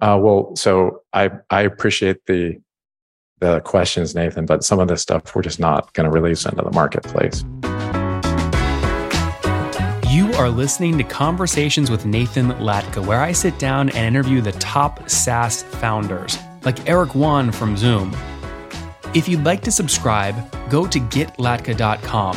Uh, well, so I I appreciate the the questions, Nathan, but some of this stuff we're just not going to release into the marketplace. You are listening to Conversations with Nathan Latka, where I sit down and interview the top SaaS founders, like Eric Yuan from Zoom. If you'd like to subscribe, go to getlatka.com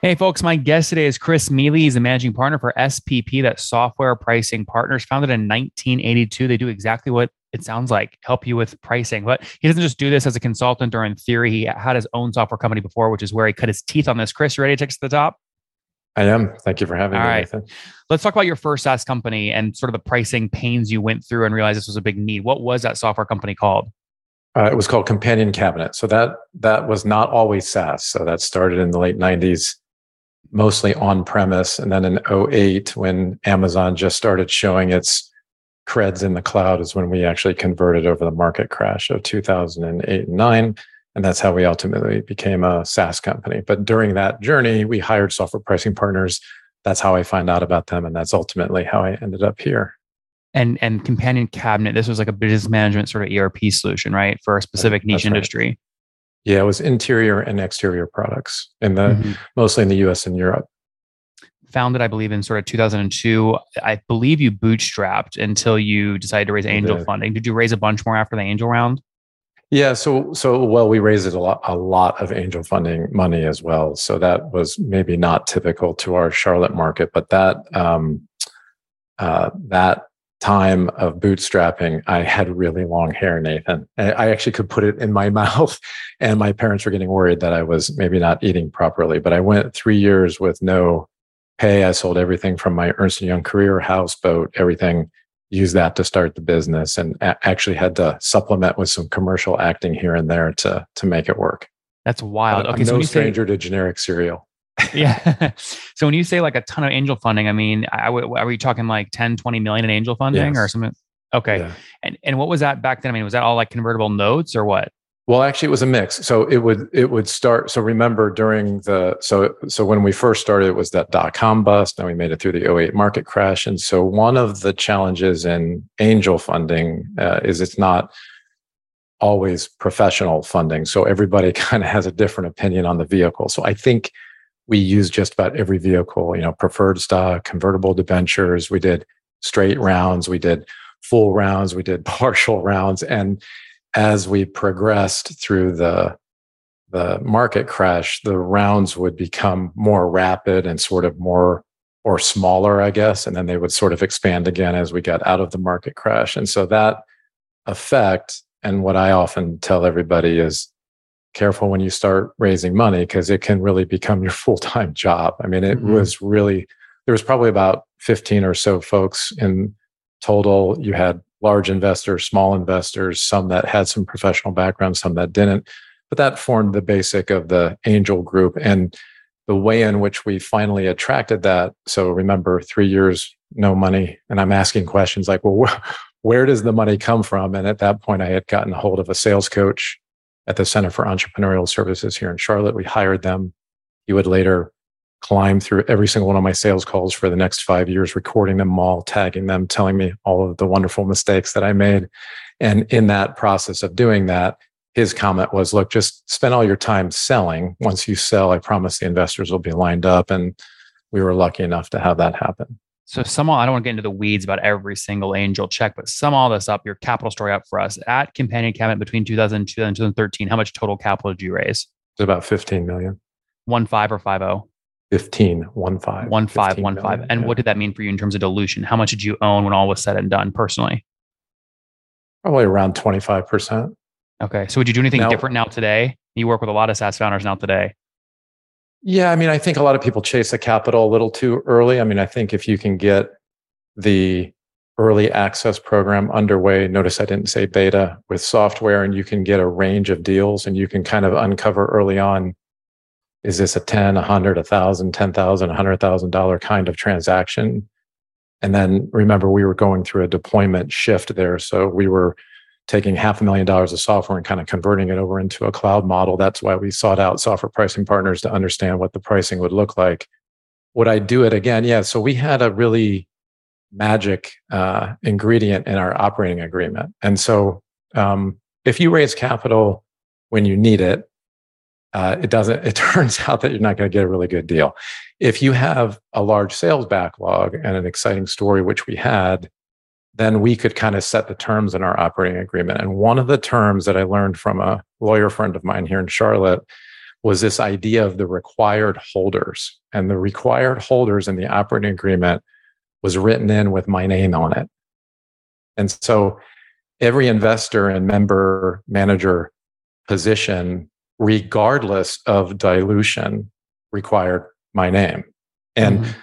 Hey, folks, my guest today is Chris Mealy. He's a managing partner for SPP, that Software Pricing Partners, founded in 1982. They do exactly what it sounds like help you with pricing. But he doesn't just do this as a consultant or in theory. He had his own software company before, which is where he cut his teeth on this. Chris, you ready to take us to the top? I am. Thank you for having All me. right. Nathan. Let's talk about your first SaaS company and sort of the pricing pains you went through and realized this was a big need. What was that software company called? Uh, it was called Companion Cabinet. So that that was not always SaaS. So that started in the late 90s, mostly on premise. And then in 08, when Amazon just started showing its creds in the cloud is when we actually converted over the market crash of 2008 and 9 and that's how we ultimately became a SaaS company. But during that journey, we hired software pricing partners. That's how I find out about them, and that's ultimately how I ended up here. And and Companion Cabinet, this was like a business management sort of ERP solution, right, for a specific niche right. industry. Yeah, it was interior and exterior products in the Mhm. mostly in the US and Europe. Founded, I believe, in sort of 2002. I believe you bootstrapped until you decided to raise angel funding. Did you raise a bunch more after the angel round? Yeah, so so well, we raised a lot a lot of angel funding money as well. So that was maybe not typical to our Charlotte market, but that um, uh, that time of bootstrapping, I had really long hair, Nathan. I actually could put it in my mouth, and my parents were getting worried that I was maybe not eating properly. But I went three years with no pay. I sold everything from my Ernst Young career, houseboat, everything use that to start the business and actually had to supplement with some commercial acting here and there to to make it work. That's wild. I'm Okay, so no you say stranger to generic cereal. yeah. so when you say like a ton of angel funding, I mean, I, are we talking like 10, 20 million in angel funding or something? Okay. Yeah. And and what was that back then? I mean, was that all like convertible notes or what? Well, actually, it was a mix. So it would it would start. So remember during the so so when we first started, it was that dot com bust. Now we made it through the 08 market crash, and so one of the challenges in angel funding uh, is it's not always professional funding. So everybody kind of has a different opinion on the vehicle. So I think we used just about every vehicle. You know, preferred stock, convertible debentures. We did straight rounds. We did full rounds. We did partial rounds, and as we progressed through the the market crash, the rounds would become more rapid and sort of more or smaller, I guess, and then they would sort of expand again as we got out of the market crash. And so that effect, and what I often tell everybody is careful when you start raising money because it can really become your full-time job. I mean, it Mhm. was really there was probably about 15 or so folks in total. You had large investors, small investors, some that had some professional background, some that didn't. But that formed the basic of the angel group. And the way in which we finally attracted that. So remember, three years, no money. And I'm asking questions like, well, wh- where does the money come from? And at that point, I had gotten a hold of a sales coach at the Center for Entrepreneurial Services here in Charlotte. We hired them. He would later climb through every single one of my sales calls for the next five years, recording them all, tagging them, telling me all of the wonderful mistakes that I made. And in that process of doing that, his comment was, look, just spend all your time selling. Once you sell, I promise the investors will be lined up. And we were lucky enough to have that happen. So sum all, I don't want to get into the weeds about every single angel check, but sum all this up, your capital story up for us. At Companion Cabinet between 2002 and 2013, how much total capital did you raise? It's about 15 million. One five or five oh? 15, one five. One five, 15 one five. And yeah. what did that mean for you in terms of dilution? How much did you own when all was said and done personally? Probably around 25%. Okay. So would you do anything Now- different now today? You work with a lot of SaaS founders now today. Yeah, I mean, I think a lot of people chase the capital a little too early. I mean, I think if you can get the early access program underway, notice I didn't say beta with software, and you can get a range of deals and you can kind of uncover early on is this a 10, 100, 1,000, 10,000, 100,000 dollar kind of transaction? And then remember, we were going through a deployment shift there. So we were taking half a million dollars of software and kind of converting it over into a cloud model. That's why we sought out software pricing partners to understand what the pricing would look like. Would I do it again? Yeah. So we had a really magic uh, ingredient in our operating agreement. And so um, if you raise capital when you need it, uh, it doesn't, it turns out that you're not going to get a really good deal. If you have a large sales backlog and an exciting story, which we had, then we could kind of set the terms in our operating agreement. And one of the terms that I learned from a lawyer friend of mine here in Charlotte was this idea of the required holders. And the required holders in the operating agreement was written in with my name on it. And so every investor and member manager position, regardless of dilution, required my name. And mm-hmm.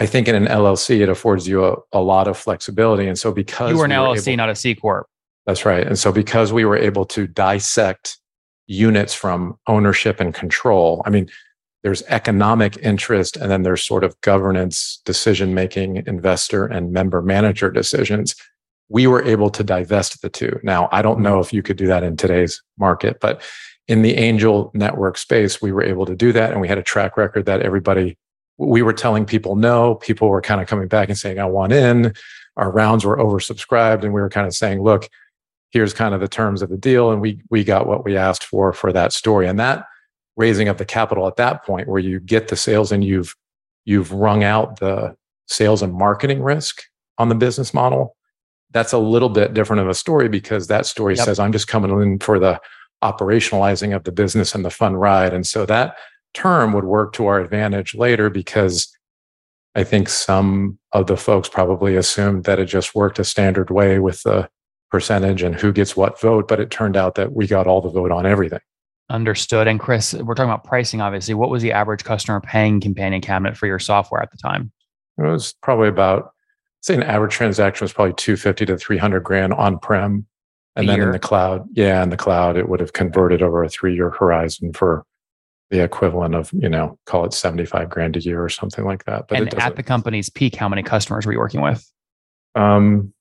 I think in an LLC, it affords you a, a lot of flexibility. And so because you were an we LLC, able, not a C corp. That's right. And so because we were able to dissect units from ownership and control, I mean, there's economic interest and then there's sort of governance, decision making, investor and member manager decisions. We were able to divest the two. Now, I don't know mm-hmm. if you could do that in today's market, but in the angel network space, we were able to do that. And we had a track record that everybody we were telling people no. People were kind of coming back and saying, I want in. Our rounds were oversubscribed. And we were kind of saying, look, here's kind of the terms of the deal. And we, we got what we asked for for that story. And that raising of the capital at that point where you get the sales and you've, you've wrung out the sales and marketing risk on the business model. That's a little bit different of a story because that story yep. says, I'm just coming in for the operationalizing of the business and the fun ride. And so that term would work to our advantage later because I think some of the folks probably assumed that it just worked a standard way with the percentage and who gets what vote, but it turned out that we got all the vote on everything. Understood. And Chris, we're talking about pricing, obviously. What was the average customer paying companion cabinet for your software at the time? It was probably about, say, an average transaction was probably 250 to 300 grand on prem. And a then year. in the cloud, yeah, in the cloud, it would have converted over a three year horizon for the equivalent of you know call it 75 grand a year or something like that but and at the company's peak how many customers were you working with? Um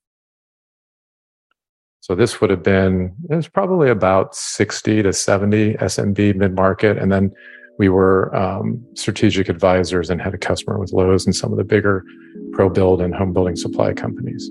so this would have been it was probably about 60 to 70 smb mid-market and then we were um, strategic advisors and had a customer with Lowe's and some of the bigger ProBuild and home building supply companies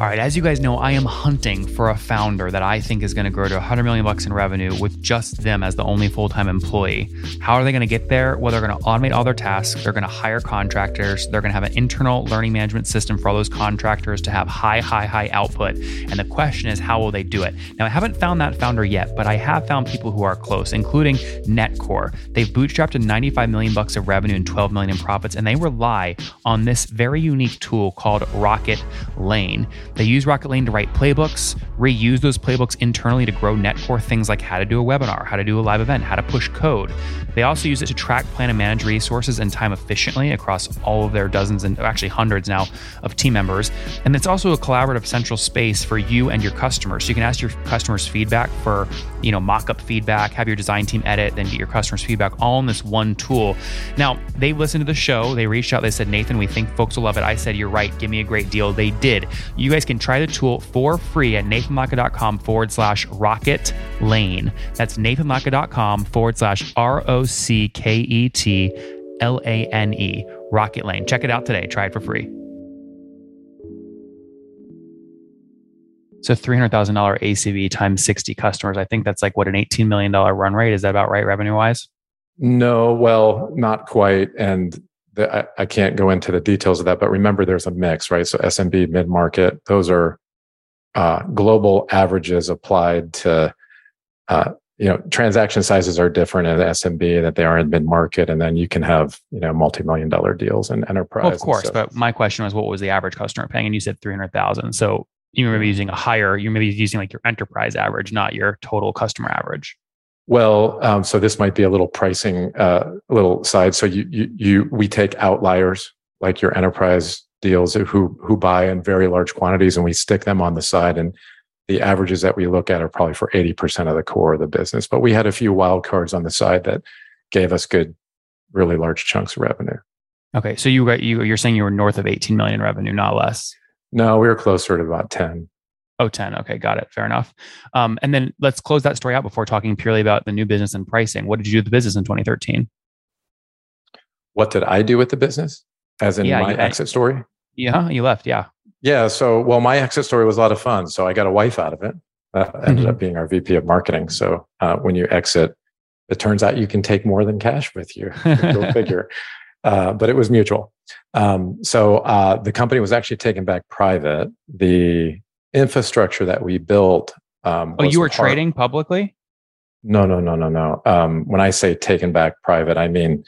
all right, as you guys know, I am hunting for a founder that I think is going to grow to 100 million bucks in revenue with just them as the only full-time employee. How are they going to get there? Well, they're going to automate all their tasks. They're going to hire contractors. They're going to have an internal learning management system for all those contractors to have high, high, high output. And the question is, how will they do it? Now, I haven't found that founder yet, but I have found people who are close, including Netcore. They've bootstrapped to 95 million bucks of revenue and 12 million in profits, and they rely on this very unique tool called Rocket Lane. They use Rocketlane to write playbooks, reuse those playbooks internally to grow Netcore things like how to do a webinar, how to do a live event, how to push code. They also use it to track, plan, and manage resources and time efficiently across all of their dozens and actually hundreds now of team members. And it's also a collaborative central space for you and your customers. So you can ask your customers feedback for, you know, mock-up feedback, have your design team edit, then get your customers feedback all in this one tool. Now, they listened to the show, they reached out, they said, Nathan, we think folks will love it. I said, You're right, give me a great deal. They did. You guys can try the tool for free at nathanlatka.com forward slash rocket lane. That's nathanlatka.com forward slash R O C K E T L A N E, Rocketlane. Check it out today. Try it for free. So $300,000 ACV times 60 customers. I think that's like what an $18 million run rate. Is that about right revenue wise? No, well, not quite. And the, I, I, can't go into the details of that, but remember there's a mix, right? So SMB, mid market, those are uh, global averages applied to, uh, you know, transaction sizes are different in SMB that they are in mid market, and then you can have you know multi million dollar deals in enterprise. Well, of course, so, but my question was, what was the average customer paying? And you said three hundred thousand. So you may be using a higher. You may be using like your enterprise average, not your total customer average. Well, um, so this might be a little pricing, uh, little side. So you, you, you, we take outliers like your enterprise deals who, who buy in very large quantities and we stick them on the side. And the averages that we look at are probably for 80% of the core of the business. But we had a few wild cards on the side that gave us good, really large chunks of revenue. Okay. So you got you you're saying you were north of 18 million revenue, not less. No, we were closer to about 10. Oh, 10. Okay, got it. Fair enough. Um, and then let's close that story out before talking purely about the new business and pricing. What did you do with the business in 2013? What did I do with the business? As in yeah, my exit story? Yeah, you left. Yeah. Yeah. So, well, my exit story was a lot of fun. So I got a wife out of it. Uh, ended mm-hmm. up being our VP of marketing. So uh, when you exit, it turns out you can take more than cash with you. Go figure. Uh, but it was mutual. Um, so uh, the company was actually taken back private. The infrastructure that we built. Um, oh, you were trading publicly? No, no, no, no, no. Um, when I say taken back private, I mean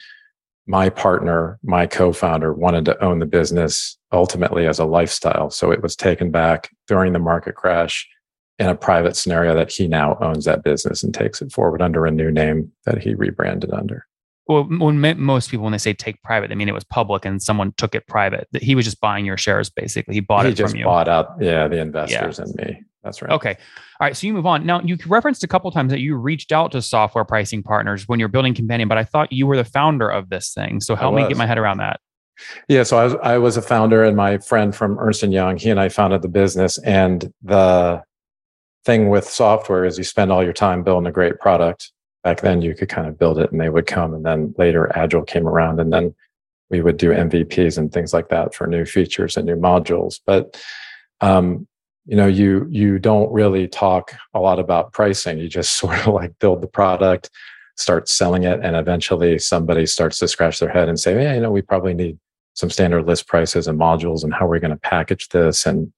my partner, my co-founder, wanted to own the business ultimately as a lifestyle. So it was taken back during the market crash in a private scenario that he now owns that business and takes it forward under a new name that he rebranded under. Well, when most people, when they say take private, I mean it was public and someone took it private. He was just buying your shares, basically. He bought he it from you. He just bought out, yeah, the investors yeah. and me. That's right. Okay. All right. So you move on. Now you referenced a couple times that you reached out to software pricing partners when you're building Companion, but I thought you were the founder of this thing. So help me get my head around that. Yeah. So I was I was a founder, and my friend from Ernst and Young, he and I founded the business. And the thing with software is you spend all your time building a great product. Back then, you could kind of build it, and they would come. And then later, Agile came around, and then we would do MVPs and things like that for new features and new modules. But um, you know you you don't really talk a lot about pricing. You just sort of like build the product start selling it and eventually somebody starts to scratch their head and say yeah you know we probably need some standard list prices and modules and how are we going to package this and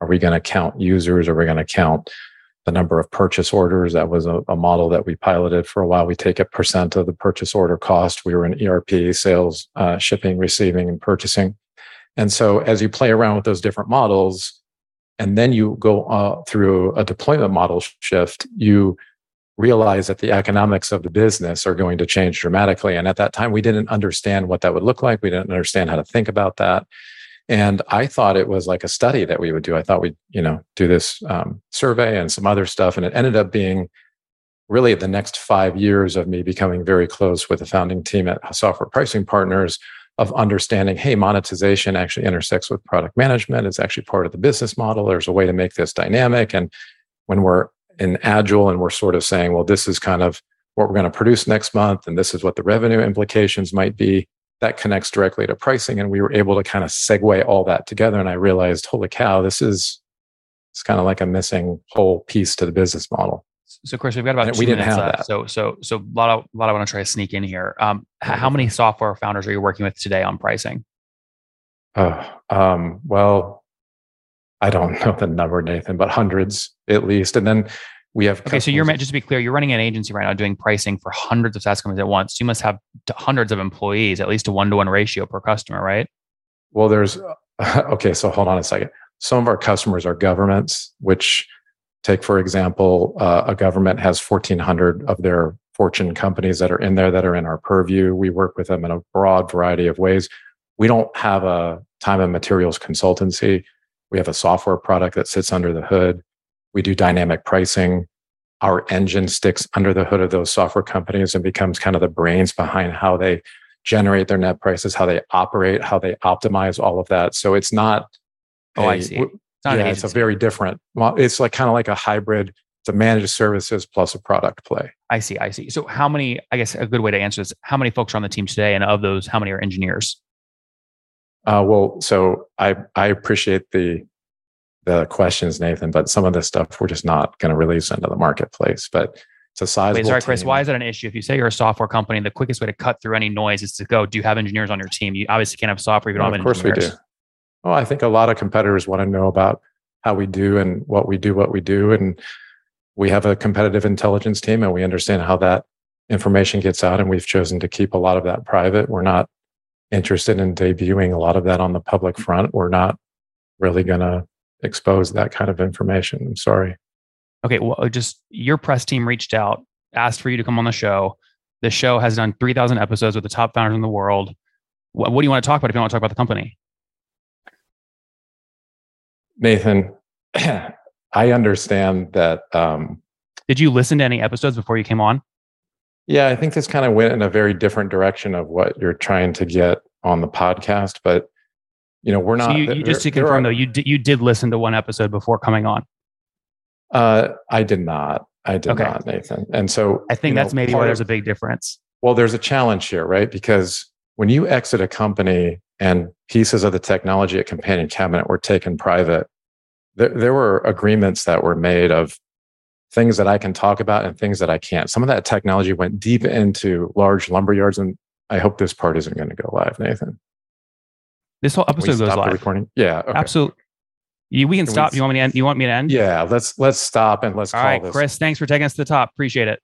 are we going to count users? Are we going to count the number of purchase orders? That was a, a, model that we piloted for a while. We take a percent of the purchase order cost. We were in erp sales uh, shipping receiving and purchasing. And so as you play around with those different models and then you go uh, through a deployment model shift, you realize that the economics of the business are going to change dramatically. And at that time, we didn't understand what that would look like. We didn't understand how to think about that. And I thought it was like a study that we would do. I thought we'd, you know, do this um, survey and some other stuff. And it ended up being really the next five years of me becoming very close with the founding team at Software Pricing Partners of understanding, hey, monetization actually intersects with product management. It's actually part of the business model. There's a way to make this dynamic. And when we're in Agile and we're sort of saying, well, this is kind of what we're going to produce next month, and this is what the revenue implications might be, that connects directly to pricing. And we were able to kind of segue all that together. And I realized, holy cow, this is it's kind of like a missing whole piece to the business model. So, Chris, we've got about we didn't minutes have left. That. So, so, so a lot of, a lot I want to try to sneak in here. Um, how many software founders are you working with today on pricing? Oh, um, well, I don't know the number, Nathan, but hundreds at least. And then we have. Okay, so you're just to be clear, you're running an agency right now doing pricing for hundreds of SaaS companies at once. You must have hundreds of employees, at least a one to one ratio per customer, right? Well, there's okay. So hold on a second. Some of our customers are governments, which Take, for example, uh, a government has 1,400 of their fortune companies that are in there that are in our purview. We work with them in a broad variety of ways. We don't have a time and materials consultancy. We have a software product that sits under the hood. We do dynamic pricing. Our engine sticks under the hood of those software companies and becomes kind of the brains behind how they generate their net prices, how they operate, how they optimize all of that. So it's not. Oh, a, I see. It's yeah, it's a very different. Well, it's like kind of like a hybrid. It's a managed services plus a product play. I see. I see. So, how many? I guess a good way to answer this: How many folks are on the team today, and of those, how many are engineers? Uh, well, so I I appreciate the the questions, Nathan, but some of this stuff we're just not going to release into the marketplace. But it's a sizable. Wait, sorry, Chris. Why is that an issue? If you say you're a software company, the quickest way to cut through any noise is to go. Do you have engineers on your team? You obviously can't have software if you don't have Of course, engineers. we do. Well, I think a lot of competitors want to know about how we do and what we do, what we do. And we have a competitive intelligence team and we understand how that information gets out. And we've chosen to keep a lot of that private. We're not interested in debuting a lot of that on the public front. We're not really going to expose that kind of information. I'm sorry. Okay. Well, uh, just your press team reached out, asked for you to come on the show. The show has done 3,000 episodes with the top founders in the world. What, what do you want to talk about if you want to talk about the company? Nathan, I understand that. Um, Did you listen to any episodes before you came on? Yeah, I think this kind of went in a very different direction of what you're trying to get on the podcast, but you know, we're not. So you, you just to confirm are, though, you did, you did listen to one episode before coming on. Uh, I did not. I did okay. not, Nathan. And so I think that's know, maybe where there's a big difference. Well, there's a challenge here, right? Because when you exit a company and pieces of the technology at Companion Cabinet were taken private, there, there were agreements that were made of things that I can talk about and things that I can't. Some of that technology went deep into large lumber yards, and I hope this part isn't going to go live, Nathan. This whole episode goes live. Recording? Yeah, okay. absolutely. You, we can, can stop. We, you want me to end? You want me to end? Yeah, let's let's stop and let's. All right, Chris. Thanks for taking us to the top. Appreciate it.